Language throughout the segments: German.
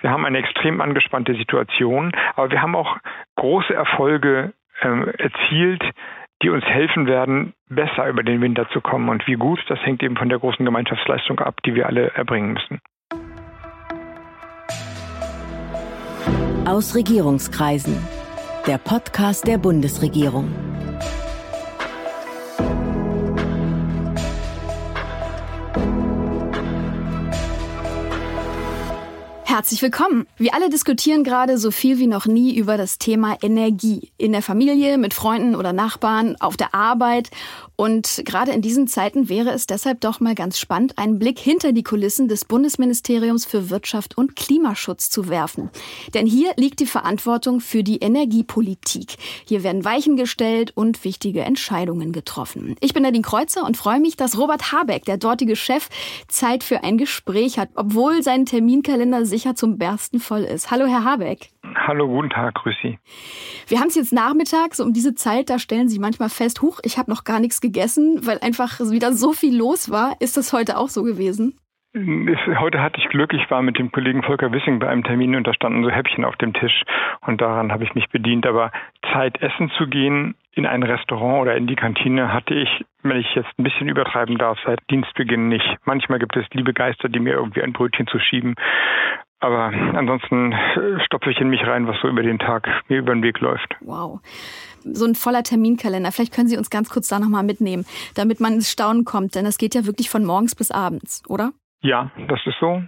Wir haben eine extrem angespannte Situation, aber wir haben auch große Erfolge ähm, erzielt, die uns helfen werden, besser über den Winter zu kommen. Und wie gut, das hängt eben von der großen Gemeinschaftsleistung ab, die wir alle erbringen müssen. Aus Regierungskreisen. Der Podcast der Bundesregierung. Herzlich willkommen. Wir alle diskutieren gerade so viel wie noch nie über das Thema Energie. In der Familie, mit Freunden oder Nachbarn, auf der Arbeit. Und gerade in diesen Zeiten wäre es deshalb doch mal ganz spannend, einen Blick hinter die Kulissen des Bundesministeriums für Wirtschaft und Klimaschutz zu werfen. Denn hier liegt die Verantwortung für die Energiepolitik. Hier werden Weichen gestellt und wichtige Entscheidungen getroffen. Ich bin Nadine Kreuzer und freue mich, dass Robert Habeck, der dortige Chef, Zeit für ein Gespräch hat, obwohl sein Terminkalender sich sicher zum Bersten voll ist. Hallo, Herr Habeck. Hallo, guten Tag, grüß Sie. Wir haben es jetzt nachmittags, um diese Zeit, da stellen Sie manchmal fest, huch, ich habe noch gar nichts gegessen, weil einfach wieder so viel los war. Ist das heute auch so gewesen? Heute hatte ich Glück, ich war mit dem Kollegen Volker Wissing bei einem Termin und da standen so Häppchen auf dem Tisch und daran habe ich mich bedient. Aber Zeit essen zu gehen in ein Restaurant oder in die Kantine hatte ich, wenn ich jetzt ein bisschen übertreiben darf, seit Dienstbeginn nicht. Manchmal gibt es liebe Geister, die mir irgendwie ein Brötchen zu schieben. Aber ansonsten äh, stopfe ich in mich rein, was so über den Tag mir über den Weg läuft. Wow. So ein voller Terminkalender. Vielleicht können Sie uns ganz kurz da nochmal mitnehmen, damit man ins Staunen kommt. Denn das geht ja wirklich von morgens bis abends, oder? Ja, das ist so.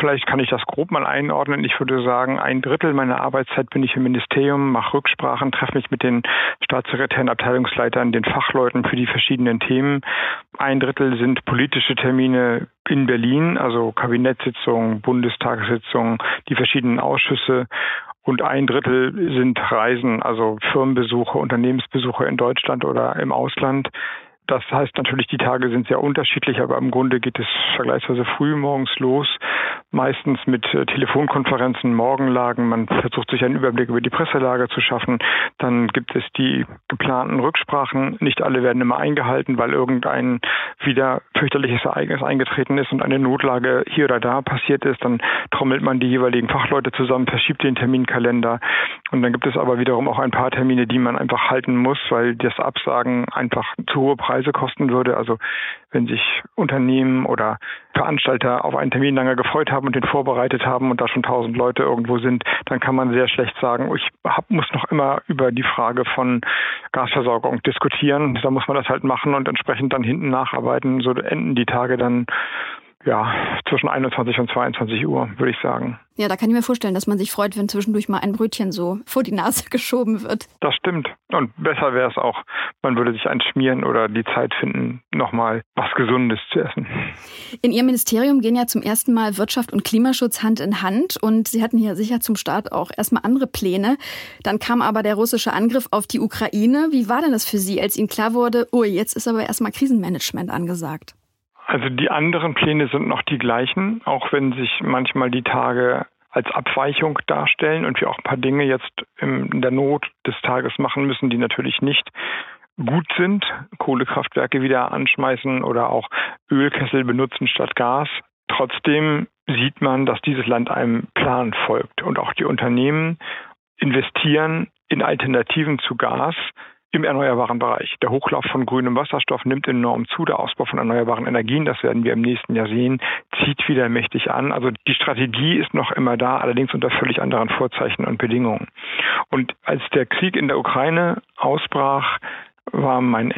Vielleicht kann ich das grob mal einordnen. Ich würde sagen, ein Drittel meiner Arbeitszeit bin ich im Ministerium, mache Rücksprachen, treffe mich mit den Staatssekretären, Abteilungsleitern, den Fachleuten für die verschiedenen Themen. Ein Drittel sind politische Termine in Berlin, also Kabinettssitzungen, Bundestagssitzungen, die verschiedenen Ausschüsse. Und ein Drittel sind Reisen, also Firmenbesuche, Unternehmensbesuche in Deutschland oder im Ausland. Das heißt natürlich, die Tage sind sehr unterschiedlich, aber im Grunde geht es vergleichsweise früh morgens los, meistens mit äh, Telefonkonferenzen, Morgenlagen. Man versucht sich einen Überblick über die Presselage zu schaffen. Dann gibt es die geplanten Rücksprachen. Nicht alle werden immer eingehalten, weil irgendein wieder fürchterliches Ereignis eingetreten ist und eine Notlage hier oder da passiert ist. Dann trommelt man die jeweiligen Fachleute zusammen, verschiebt den Terminkalender. Und dann gibt es aber wiederum auch ein paar Termine, die man einfach halten muss, weil das Absagen einfach zu hohe Preise Preise kosten würde. Also wenn sich Unternehmen oder Veranstalter auf einen Termin lange gefreut haben und den vorbereitet haben und da schon tausend Leute irgendwo sind, dann kann man sehr schlecht sagen, ich hab, muss noch immer über die Frage von Gasversorgung diskutieren. Da muss man das halt machen und entsprechend dann hinten nacharbeiten. So enden die Tage dann ja, zwischen 21 und 22 Uhr, würde ich sagen. Ja, da kann ich mir vorstellen, dass man sich freut, wenn zwischendurch mal ein Brötchen so vor die Nase geschoben wird. Das stimmt. Und besser wäre es auch, man würde sich einschmieren oder die Zeit finden, nochmal was Gesundes zu essen. In Ihrem Ministerium gehen ja zum ersten Mal Wirtschaft und Klimaschutz Hand in Hand und Sie hatten hier sicher zum Start auch erstmal andere Pläne. Dann kam aber der russische Angriff auf die Ukraine. Wie war denn das für Sie, als Ihnen klar wurde, oh, jetzt ist aber erstmal Krisenmanagement angesagt? Also die anderen Pläne sind noch die gleichen, auch wenn sich manchmal die Tage als Abweichung darstellen und wir auch ein paar Dinge jetzt in der Not des Tages machen müssen, die natürlich nicht gut sind. Kohlekraftwerke wieder anschmeißen oder auch Ölkessel benutzen statt Gas. Trotzdem sieht man, dass dieses Land einem Plan folgt und auch die Unternehmen investieren in Alternativen zu Gas, im erneuerbaren Bereich. Der Hochlauf von grünem Wasserstoff nimmt enorm zu. Der Ausbau von erneuerbaren Energien, das werden wir im nächsten Jahr sehen, zieht wieder mächtig an. Also die Strategie ist noch immer da, allerdings unter völlig anderen Vorzeichen und Bedingungen. Und als der Krieg in der Ukraine ausbrach, war mein,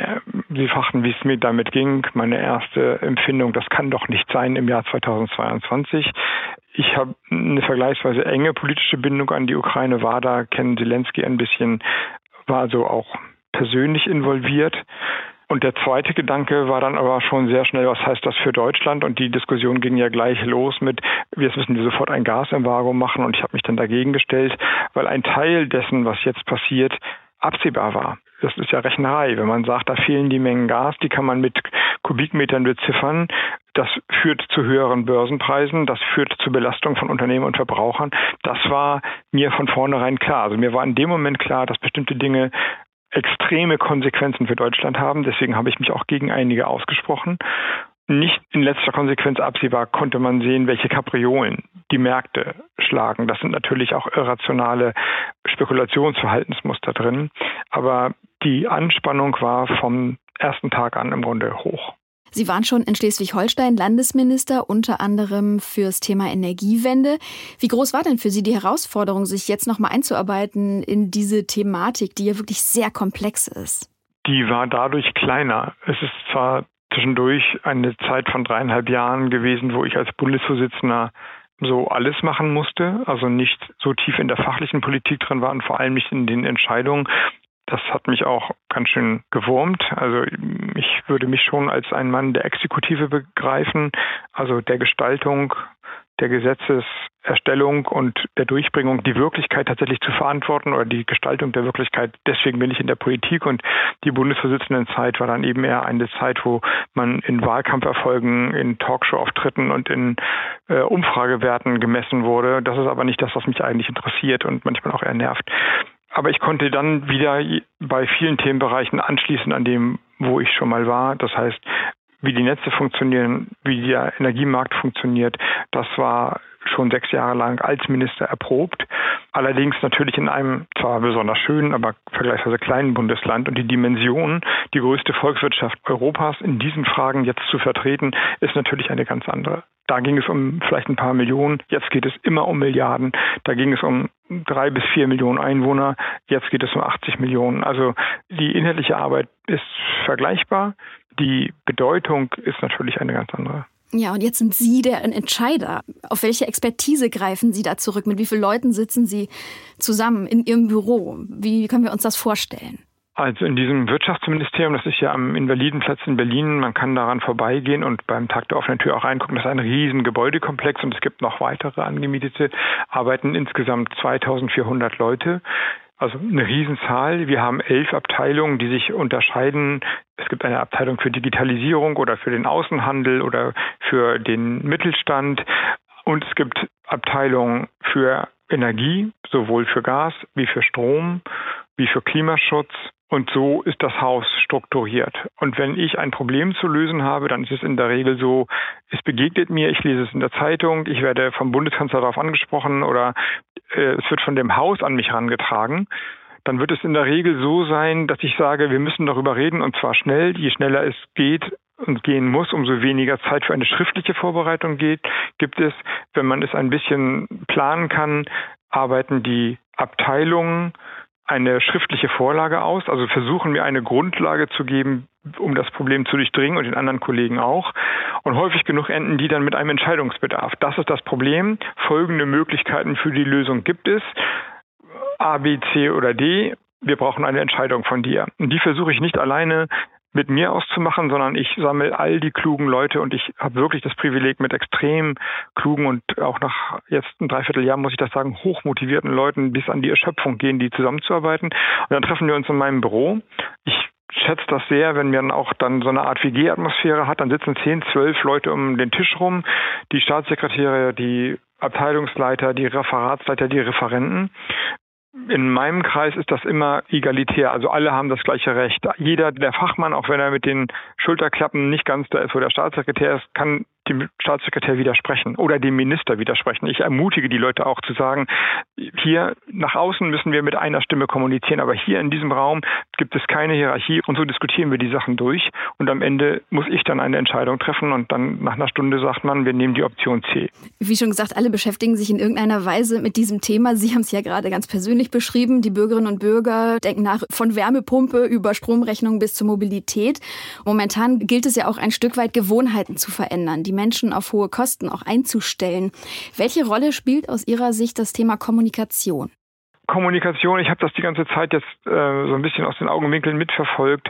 Sie fragten, wie es mir damit ging, meine erste Empfindung, das kann doch nicht sein im Jahr 2022. Ich habe eine vergleichsweise enge politische Bindung an die Ukraine, war da, kennen Zelensky ein bisschen, war also auch persönlich involviert. Und der zweite Gedanke war dann aber schon sehr schnell, was heißt das für Deutschland? Und die Diskussion ging ja gleich los mit, jetzt müssen wir sofort ein Gasembargo machen. Und ich habe mich dann dagegen gestellt, weil ein Teil dessen, was jetzt passiert, absehbar war. Das ist ja Rechnerei. Wenn man sagt, da fehlen die Mengen Gas, die kann man mit Kubikmetern beziffern. Das führt zu höheren Börsenpreisen, das führt zu Belastung von Unternehmen und Verbrauchern. Das war mir von vornherein klar. Also mir war in dem Moment klar, dass bestimmte Dinge extreme Konsequenzen für Deutschland haben. Deswegen habe ich mich auch gegen einige ausgesprochen. nicht in letzter Konsequenz absehbar konnte man sehen, welche Kapriolen die Märkte schlagen. Das sind natürlich auch irrationale Spekulationsverhaltensmuster drin. Aber die Anspannung war vom ersten Tag an im Grunde hoch. Sie waren schon in Schleswig-Holstein Landesminister, unter anderem fürs Thema Energiewende. Wie groß war denn für Sie die Herausforderung, sich jetzt nochmal einzuarbeiten in diese Thematik, die ja wirklich sehr komplex ist? Die war dadurch kleiner. Es ist zwar zwischendurch eine Zeit von dreieinhalb Jahren gewesen, wo ich als Bundesvorsitzender so alles machen musste, also nicht so tief in der fachlichen Politik drin war und vor allem nicht in den Entscheidungen. Das hat mich auch ganz schön gewurmt. Also ich würde mich schon als ein Mann der Exekutive begreifen, also der Gestaltung der Gesetzeserstellung und der Durchbringung die Wirklichkeit tatsächlich zu verantworten oder die Gestaltung der Wirklichkeit. Deswegen bin ich in der Politik und die Bundesvorsitzendenzeit war dann eben eher eine Zeit, wo man in Wahlkampferfolgen, in Talkshow-Auftritten und in äh, Umfragewerten gemessen wurde. Das ist aber nicht das, was mich eigentlich interessiert und manchmal auch eher nervt. Aber ich konnte dann wieder bei vielen Themenbereichen anschließen an dem, wo ich schon mal war. Das heißt, wie die Netze funktionieren, wie der Energiemarkt funktioniert, das war schon sechs Jahre lang als Minister erprobt. Allerdings natürlich in einem zwar besonders schönen, aber vergleichsweise kleinen Bundesland. Und die Dimension, die größte Volkswirtschaft Europas in diesen Fragen jetzt zu vertreten, ist natürlich eine ganz andere. Da ging es um vielleicht ein paar Millionen, jetzt geht es immer um Milliarden. Da ging es um drei bis vier Millionen Einwohner, jetzt geht es um 80 Millionen. Also die inhaltliche Arbeit ist vergleichbar. Die Bedeutung ist natürlich eine ganz andere. Ja, und jetzt sind Sie der Entscheider. Auf welche Expertise greifen Sie da zurück? Mit wie vielen Leuten sitzen Sie zusammen in Ihrem Büro? Wie können wir uns das vorstellen? Also in diesem Wirtschaftsministerium, das ist ja am Invalidenplatz in Berlin, man kann daran vorbeigehen und beim Tag der offenen Tür auch reingucken. Das ist ein riesen Gebäudekomplex und es gibt noch weitere angemietete, arbeiten insgesamt 2400 Leute. Also eine Riesenzahl. Wir haben elf Abteilungen, die sich unterscheiden. Es gibt eine Abteilung für Digitalisierung oder für den Außenhandel oder für den Mittelstand. Und es gibt Abteilungen für Energie, sowohl für Gas wie für Strom, wie für Klimaschutz. Und so ist das Haus strukturiert. Und wenn ich ein Problem zu lösen habe, dann ist es in der Regel so, es begegnet mir, ich lese es in der Zeitung, ich werde vom Bundeskanzler darauf angesprochen oder äh, es wird von dem Haus an mich herangetragen. Dann wird es in der Regel so sein, dass ich sage, wir müssen darüber reden und zwar schnell. Je schneller es geht, und gehen muss, umso weniger Zeit für eine schriftliche Vorbereitung geht, gibt es. Wenn man es ein bisschen planen kann, arbeiten die Abteilungen eine schriftliche Vorlage aus, also versuchen mir eine Grundlage zu geben, um das Problem zu durchdringen und den anderen Kollegen auch. Und häufig genug enden die dann mit einem Entscheidungsbedarf. Das ist das Problem. Folgende Möglichkeiten für die Lösung gibt es. A, B, C oder D. Wir brauchen eine Entscheidung von dir. Und die versuche ich nicht alleine mit mir auszumachen, sondern ich sammle all die klugen Leute und ich habe wirklich das Privileg, mit extrem klugen und auch nach jetzt ein Dreivierteljahr, muss ich das sagen, hochmotivierten Leuten bis an die Erschöpfung gehen, die zusammenzuarbeiten. Und dann treffen wir uns in meinem Büro. Ich schätze das sehr, wenn man auch dann so eine Art WG-Atmosphäre hat. Dann sitzen zehn, zwölf Leute um den Tisch rum, die Staatssekretäre, die Abteilungsleiter, die Referatsleiter, die Referenten in meinem Kreis ist das immer egalitär. Also alle haben das gleiche Recht. Jeder, der Fachmann, auch wenn er mit den Schulterklappen nicht ganz da ist, wo der Staatssekretär ist, kann dem Staatssekretär widersprechen oder dem Minister widersprechen. Ich ermutige die Leute auch zu sagen, hier nach außen müssen wir mit einer Stimme kommunizieren, aber hier in diesem Raum gibt es keine Hierarchie und so diskutieren wir die Sachen durch und am Ende muss ich dann eine Entscheidung treffen und dann nach einer Stunde sagt man, wir nehmen die Option C. Wie schon gesagt, alle beschäftigen sich in irgendeiner Weise mit diesem Thema. Sie haben es ja gerade ganz persönlich beschrieben. Die Bürgerinnen und Bürger denken nach von Wärmepumpe über Stromrechnung bis zur Mobilität. Momentan gilt es ja auch ein Stück weit Gewohnheiten zu verändern. Die Menschen auf hohe Kosten auch einzustellen. Welche Rolle spielt aus Ihrer Sicht das Thema Kommunikation? Kommunikation, ich habe das die ganze Zeit jetzt äh, so ein bisschen aus den Augenwinkeln mitverfolgt.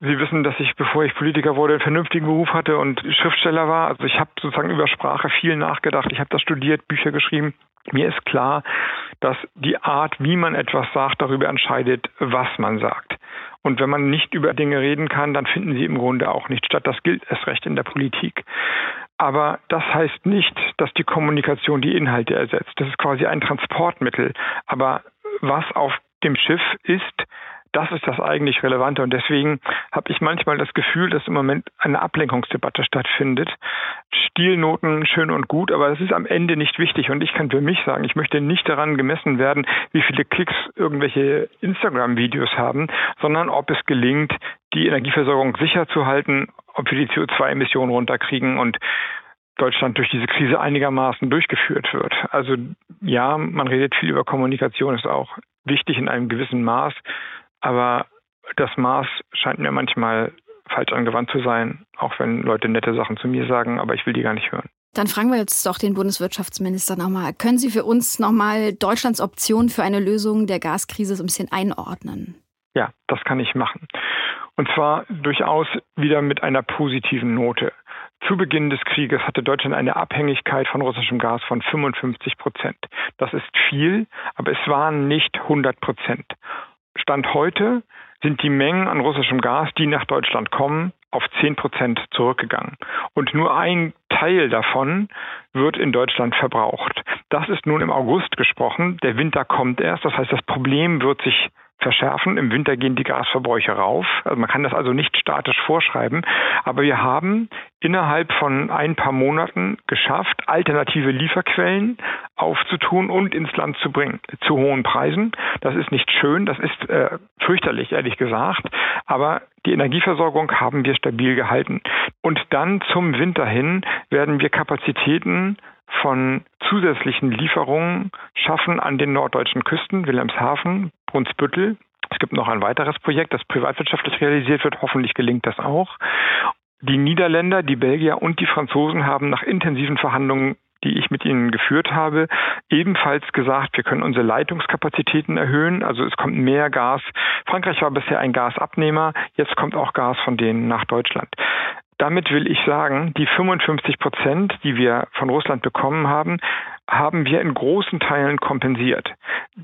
Sie wissen, dass ich, bevor ich Politiker wurde, einen vernünftigen Beruf hatte und Schriftsteller war. Also ich habe sozusagen über Sprache viel nachgedacht. Ich habe das studiert, Bücher geschrieben. Mir ist klar, dass die Art, wie man etwas sagt, darüber entscheidet, was man sagt. Und wenn man nicht über Dinge reden kann, dann finden sie im Grunde auch nicht statt. Das gilt erst recht in der Politik. Aber das heißt nicht, dass die Kommunikation die Inhalte ersetzt. Das ist quasi ein Transportmittel. Aber was auf dem Schiff ist, Das ist das eigentlich Relevante. Und deswegen habe ich manchmal das Gefühl, dass im Moment eine Ablenkungsdebatte stattfindet. Stilnoten schön und gut, aber das ist am Ende nicht wichtig. Und ich kann für mich sagen, ich möchte nicht daran gemessen werden, wie viele Klicks irgendwelche Instagram-Videos haben, sondern ob es gelingt, die Energieversorgung sicher zu halten, ob wir die CO2-Emissionen runterkriegen und Deutschland durch diese Krise einigermaßen durchgeführt wird. Also ja, man redet viel über Kommunikation, ist auch wichtig in einem gewissen Maß, aber das Maß scheint mir manchmal falsch angewandt zu sein, auch wenn Leute nette Sachen zu mir sagen, aber ich will die gar nicht hören. Dann fragen wir jetzt doch den Bundeswirtschaftsminister nochmal. Können Sie für uns nochmal Deutschlands Option für eine Lösung der Gaskrise so ein bisschen einordnen? Ja, das kann ich machen. Und zwar durchaus wieder mit einer positiven Note. Zu Beginn des Krieges hatte Deutschland eine Abhängigkeit von russischem Gas von 55 Prozent. Das ist viel, aber es waren nicht 100 Prozent. Stand heute sind die Mengen an russischem Gas, die nach Deutschland kommen, auf 10 Prozent zurückgegangen. Und nur ein Teil davon wird in Deutschland verbraucht. Das ist nun im August gesprochen. Der Winter kommt erst. Das heißt, das Problem wird sich verschärfen. Im Winter gehen die Gasverbräuche rauf. Also man kann das also nicht statisch vorschreiben. Aber wir haben innerhalb von ein paar Monaten geschafft, alternative Lieferquellen aufzutun und ins Land zu bringen. Zu hohen Preisen. Das ist nicht schön, das ist äh, fürchterlich, ehrlich gesagt. Aber die Energieversorgung haben wir stabil gehalten. Und dann zum Winter hin werden wir Kapazitäten von zusätzlichen Lieferungen schaffen an den norddeutschen Küsten, Wilhelmshaven, Brunsbüttel. Es gibt noch ein weiteres Projekt, das privatwirtschaftlich realisiert wird. Hoffentlich gelingt das auch. Die Niederländer, die Belgier und die Franzosen haben nach intensiven Verhandlungen die ich mit Ihnen geführt habe, ebenfalls gesagt, wir können unsere Leitungskapazitäten erhöhen. Also es kommt mehr Gas. Frankreich war bisher ein Gasabnehmer, jetzt kommt auch Gas von denen nach Deutschland. Damit will ich sagen, die 55 Prozent, die wir von Russland bekommen haben, haben wir in großen Teilen kompensiert.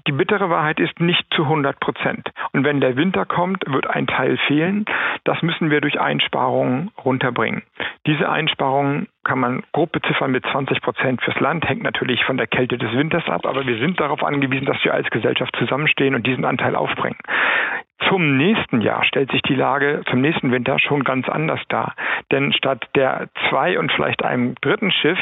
Die bittere Wahrheit ist nicht zu 100 Prozent. Und wenn der Winter kommt, wird ein Teil fehlen. Das müssen wir durch Einsparungen runterbringen. Diese Einsparungen kann man grob beziffern mit 20 Prozent fürs Land, hängt natürlich von der Kälte des Winters ab, aber wir sind darauf angewiesen, dass wir als Gesellschaft zusammenstehen und diesen Anteil aufbringen. Zum nächsten Jahr stellt sich die Lage zum nächsten Winter schon ganz anders dar. Denn statt der zwei und vielleicht einem dritten Schiff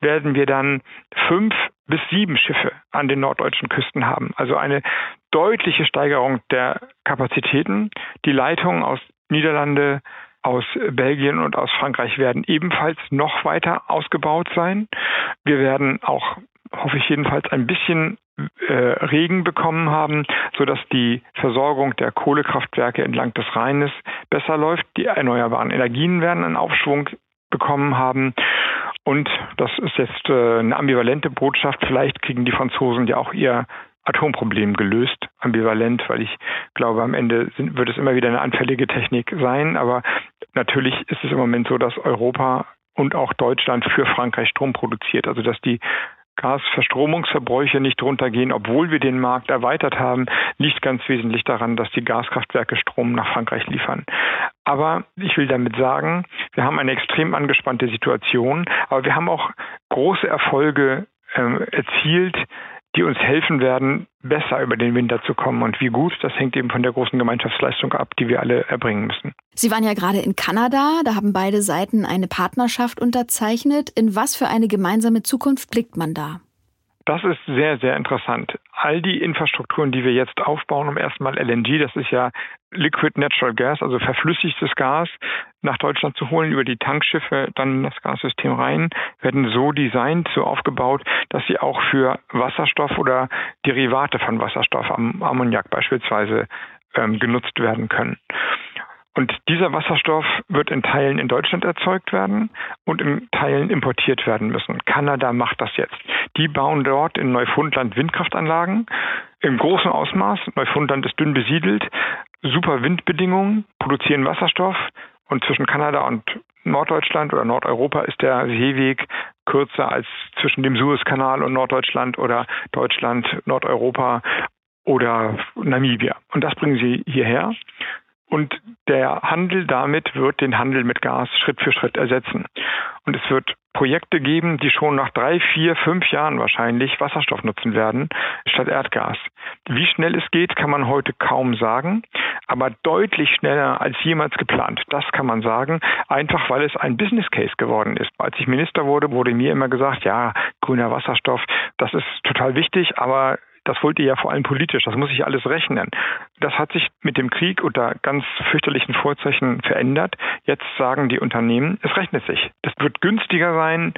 werden wir dann fünf bis sieben Schiffe an den norddeutschen Küsten haben. Also eine deutliche Steigerung der Kapazitäten. Die Leitungen aus Niederlande, aus Belgien und aus Frankreich werden ebenfalls noch weiter ausgebaut sein. Wir werden auch, hoffe ich jedenfalls, ein bisschen Regen bekommen haben, sodass die Versorgung der Kohlekraftwerke entlang des Rheines besser läuft. Die erneuerbaren Energien werden einen Aufschwung bekommen haben. Und das ist jetzt äh, eine ambivalente Botschaft. Vielleicht kriegen die Franzosen ja auch ihr Atomproblem gelöst. Ambivalent, weil ich glaube, am Ende sind, wird es immer wieder eine anfällige Technik sein. Aber natürlich ist es im Moment so, dass Europa und auch Deutschland für Frankreich Strom produziert. Also dass die Gasverstromungsverbräuche nicht runtergehen, obwohl wir den Markt erweitert haben, liegt ganz wesentlich daran, dass die Gaskraftwerke Strom nach Frankreich liefern. Aber ich will damit sagen, wir haben eine extrem angespannte Situation, aber wir haben auch große Erfolge äh, erzielt, die uns helfen werden, besser über den Winter zu kommen. Und wie gut, das hängt eben von der großen Gemeinschaftsleistung ab, die wir alle erbringen müssen. Sie waren ja gerade in Kanada, da haben beide Seiten eine Partnerschaft unterzeichnet. In was für eine gemeinsame Zukunft blickt man da? Das ist sehr, sehr interessant. All die Infrastrukturen, die wir jetzt aufbauen, um erstmal LNG, das ist ja Liquid Natural Gas, also verflüssigtes Gas, nach Deutschland zu holen, über die Tankschiffe dann in das Gassystem rein, werden so designt, so aufgebaut, dass sie auch für Wasserstoff oder Derivate von Wasserstoff, Ammoniak beispielsweise, ähm, genutzt werden können. Und dieser Wasserstoff wird in Teilen in Deutschland erzeugt werden und in Teilen importiert werden müssen. Kanada macht das jetzt. Die bauen dort in Neufundland Windkraftanlagen im großen Ausmaß. Neufundland ist dünn besiedelt, super Windbedingungen, produzieren Wasserstoff und zwischen Kanada und Norddeutschland oder Nordeuropa ist der Seeweg kürzer als zwischen dem Suezkanal und Norddeutschland oder Deutschland, Nordeuropa oder Namibia. Und das bringen sie hierher. Und der Handel damit wird den Handel mit Gas Schritt für Schritt ersetzen. Und es wird Projekte geben, die schon nach drei, vier, fünf Jahren wahrscheinlich Wasserstoff nutzen werden statt Erdgas. Wie schnell es geht, kann man heute kaum sagen. aber deutlich schneller als jemals geplant. Das kann man sagen, einfach weil es ein Business Case geworden ist. Als ich Minister wurde, wurde mir immer gesagt, ja, grüner Wasserstoff, das ist total wichtig, aber das wollt ihr ja vor allem politisch. Das muss ich alles rechnen. Das hat sich mit dem Krieg unter ganz fürchterlichen Vorzeichen verändert. Jetzt sagen die Unternehmen, es rechnet sich. Das wird günstiger sein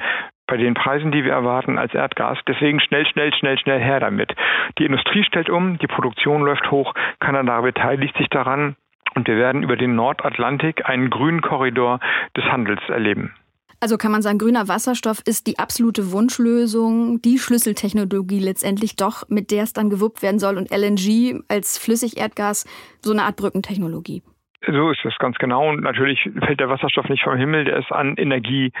bei den Preisen, die wir erwarten, als Erdgas. Deswegen schnell, schnell, schnell, schnell her damit. Die Industrie stellt um, die Produktion läuft hoch, Kanada beteiligt sich daran und wir werden über den Nordatlantik einen grünen Korridor des Handels erleben. Also kann man sagen, grüner Wasserstoff ist die absolute Wunschlösung, die Schlüsseltechnologie letztendlich doch, mit der es dann gewuppt werden soll und LNG als Flüssigerdgas so eine Art Brückentechnologie. So ist es ganz genau. Und natürlich fällt der Wasserstoff nicht vom Himmel, der ist an Energie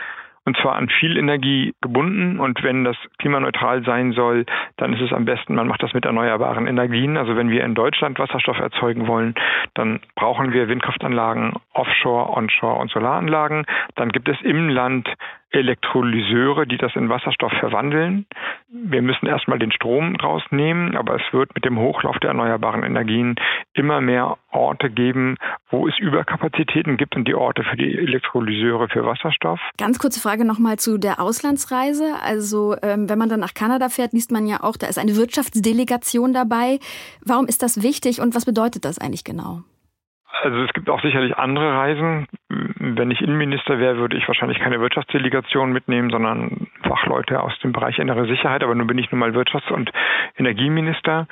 und zwar an viel Energie gebunden. Und wenn das klimaneutral sein soll, dann ist es am besten, man macht das mit erneuerbaren Energien. Also wenn wir in Deutschland Wasserstoff erzeugen wollen, dann brauchen wir Windkraftanlagen, Offshore, Onshore und Solaranlagen. Dann gibt es im Land Elektrolyseure, die das in Wasserstoff verwandeln. Wir müssen erstmal den Strom rausnehmen, aber es wird mit dem Hochlauf der erneuerbaren Energien immer mehr Orte geben, wo es Überkapazitäten gibt und die Orte für die Elektrolyseure für Wasserstoff. Ganz kurze Frage nochmal zu der Auslandsreise. Also ähm, wenn man dann nach Kanada fährt, liest man ja auch, da ist eine Wirtschaftsdelegation dabei. Warum ist das wichtig und was bedeutet das eigentlich genau? Also es gibt auch sicherlich andere Reisen. Wenn ich Innenminister wäre, würde ich wahrscheinlich keine Wirtschaftsdelegation mitnehmen, sondern Fachleute aus dem Bereich innere Sicherheit. Aber nun bin ich nun mal Wirtschafts- und Energieminister.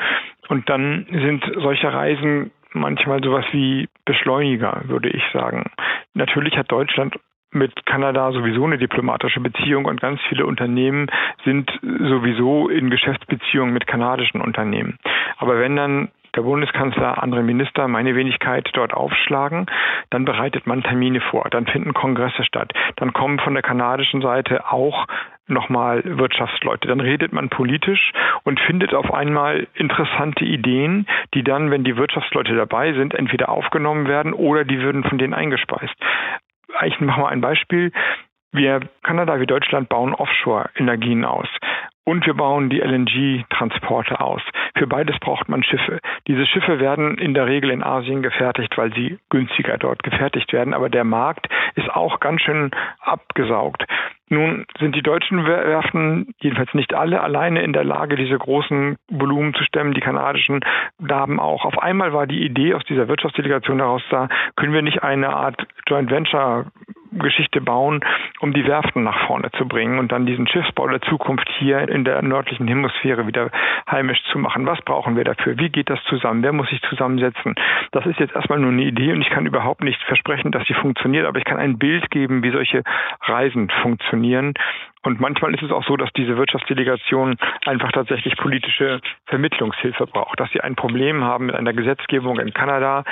Und dann sind solche Reisen manchmal sowas wie Beschleuniger, würde ich sagen. Natürlich hat Deutschland mit Kanada sowieso eine diplomatische Beziehung und ganz viele Unternehmen sind sowieso in Geschäftsbeziehungen mit kanadischen Unternehmen. Aber wenn dann der Bundeskanzler, andere Minister, meine Wenigkeit dort aufschlagen, dann bereitet man Termine vor, dann finden Kongresse statt, dann kommen von der kanadischen Seite auch nochmal Wirtschaftsleute. Dann redet man politisch und findet auf einmal interessante Ideen, die dann, wenn die Wirtschaftsleute dabei sind, entweder aufgenommen werden oder die würden von denen eingespeist. Ich mache mal ein Beispiel. Wir, Kanada wie Deutschland, bauen Offshore-Energien aus. Und wir bauen die LNG-Transporte aus. Für beides braucht man Schiffe. Diese Schiffe werden in der Regel in Asien gefertigt, weil sie günstiger dort gefertigt werden. Aber der Markt ist auch ganz schön abgesaugt. Nun sind die deutschen Werften, jedenfalls nicht alle, alleine in der Lage, diese großen Volumen zu stemmen. Die kanadischen Damen auch. Auf einmal war die Idee aus dieser Wirtschaftsdelegation heraus da, können wir nicht eine Art Joint Venture Geschichte bauen, um die Werften nach vorne zu bringen und dann diesen Schiffsbau der Zukunft hier in der nördlichen Hemisphäre wieder heimisch zu machen. Was brauchen wir dafür? Wie geht das zusammen? Wer muss sich zusammensetzen? Das ist jetzt erstmal nur eine Idee und ich kann überhaupt nicht versprechen, dass sie funktioniert, aber ich kann ein Bild geben, wie solche Reisen funktionieren. Und manchmal ist es auch so, dass diese Wirtschaftsdelegation einfach tatsächlich politische Vermittlungshilfe braucht, dass sie ein Problem haben mit einer Gesetzgebung in Kanada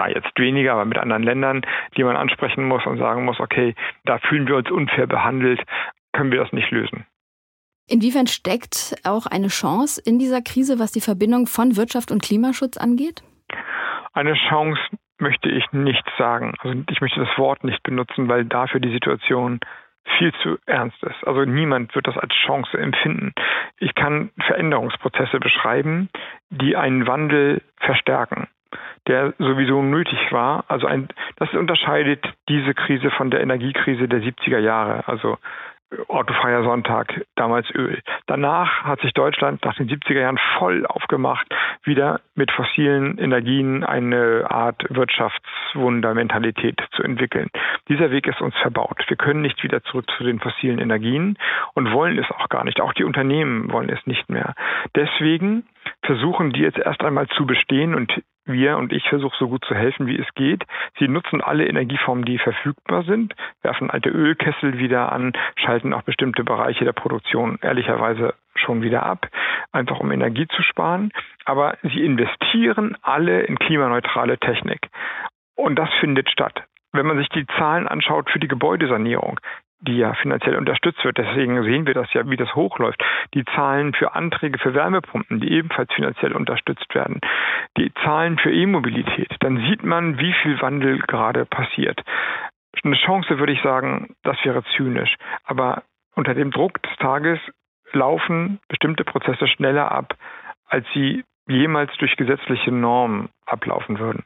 da jetzt weniger, aber mit anderen Ländern, die man ansprechen muss und sagen muss, okay, da fühlen wir uns unfair behandelt, können wir das nicht lösen. Inwiefern steckt auch eine Chance in dieser Krise, was die Verbindung von Wirtschaft und Klimaschutz angeht? Eine Chance möchte ich nicht sagen. Also ich möchte das Wort nicht benutzen, weil dafür die Situation viel zu ernst ist. Also niemand wird das als Chance empfinden. Ich kann Veränderungsprozesse beschreiben, die einen Wandel verstärken der sowieso nötig war. Also ein, das unterscheidet diese Krise von der Energiekrise der 70er Jahre. Also autofreier Sonntag, damals Öl. Danach hat sich Deutschland nach den 70er Jahren voll aufgemacht, wieder mit fossilen Energien eine Art Wirtschaftswundermentalität zu entwickeln. Dieser Weg ist uns verbaut. Wir können nicht wieder zurück zu den fossilen Energien und wollen es auch gar nicht. Auch die Unternehmen wollen es nicht mehr. Deswegen versuchen die jetzt erst einmal zu bestehen und wir und ich versuche so gut zu helfen, wie es geht. Sie nutzen alle Energieformen, die verfügbar sind, werfen alte Ölkessel wieder an, schalten auch bestimmte Bereiche der Produktion ehrlicherweise schon wieder ab, einfach um Energie zu sparen. Aber sie investieren alle in klimaneutrale Technik. Und das findet statt. Wenn man sich die Zahlen anschaut für die Gebäudesanierung, die ja finanziell unterstützt wird. Deswegen sehen wir das ja, wie das hochläuft. Die Zahlen für Anträge für Wärmepumpen, die ebenfalls finanziell unterstützt werden. Die Zahlen für E-Mobilität. Dann sieht man, wie viel Wandel gerade passiert. Eine Chance würde ich sagen, das wäre zynisch. Aber unter dem Druck des Tages laufen bestimmte Prozesse schneller ab, als sie jemals durch gesetzliche Normen ablaufen würden.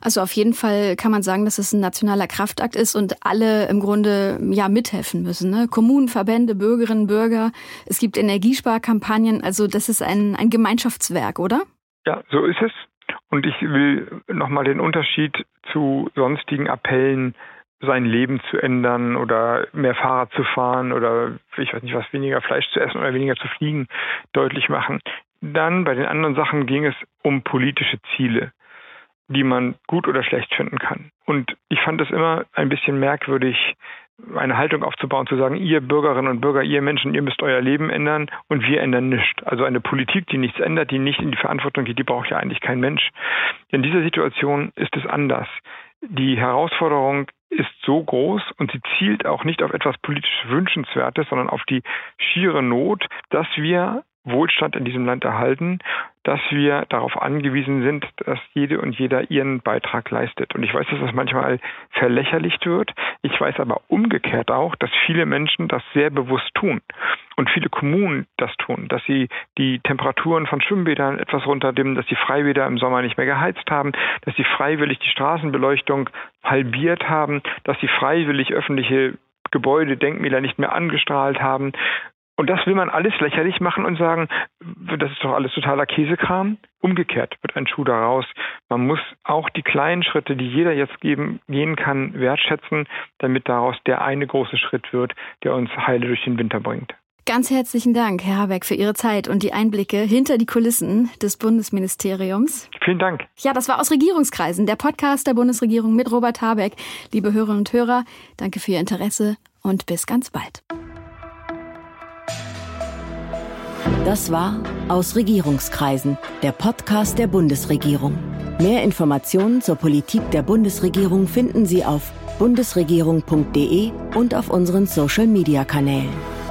Also auf jeden Fall kann man sagen, dass es ein nationaler Kraftakt ist und alle im Grunde ja mithelfen müssen. Ne? Kommunen, Verbände, Bürgerinnen, Bürger. Es gibt Energiesparkampagnen. Also das ist ein, ein Gemeinschaftswerk, oder? Ja, so ist es. Und ich will nochmal den Unterschied zu sonstigen Appellen sein Leben zu ändern oder mehr Fahrrad zu fahren oder ich weiß nicht was, weniger Fleisch zu essen oder weniger zu fliegen, deutlich machen. Dann bei den anderen Sachen ging es um politische Ziele, die man gut oder schlecht finden kann. Und ich fand es immer ein bisschen merkwürdig, eine Haltung aufzubauen, zu sagen, ihr Bürgerinnen und Bürger, ihr Menschen, ihr müsst euer Leben ändern und wir ändern nichts. Also eine Politik, die nichts ändert, die nicht in die Verantwortung geht, die braucht ja eigentlich kein Mensch. In dieser Situation ist es anders. Die Herausforderung ist so groß und sie zielt auch nicht auf etwas politisch Wünschenswertes, sondern auf die schiere Not, dass wir Wohlstand in diesem Land erhalten, dass wir darauf angewiesen sind, dass jede und jeder ihren Beitrag leistet. Und ich weiß, dass das manchmal verlächerlicht wird. Ich weiß aber umgekehrt auch, dass viele Menschen das sehr bewusst tun und viele Kommunen das tun, dass sie die Temperaturen von Schwimmbädern etwas runterdimmen, dass die Freibäder im Sommer nicht mehr geheizt haben, dass sie freiwillig die Straßenbeleuchtung halbiert haben, dass sie freiwillig öffentliche Gebäude, Denkmäler nicht mehr angestrahlt haben. Und das will man alles lächerlich machen und sagen, das ist doch alles totaler Käsekram. Umgekehrt wird ein Schuh daraus. Man muss auch die kleinen Schritte, die jeder jetzt geben, gehen kann, wertschätzen, damit daraus der eine große Schritt wird, der uns heile durch den Winter bringt. Ganz herzlichen Dank, Herr Habeck, für Ihre Zeit und die Einblicke hinter die Kulissen des Bundesministeriums. Vielen Dank. Ja, das war aus Regierungskreisen, der Podcast der Bundesregierung mit Robert Habeck. Liebe Hörerinnen und Hörer, danke für Ihr Interesse und bis ganz bald. Das war Aus Regierungskreisen, der Podcast der Bundesregierung. Mehr Informationen zur Politik der Bundesregierung finden Sie auf bundesregierung.de und auf unseren Social-Media-Kanälen.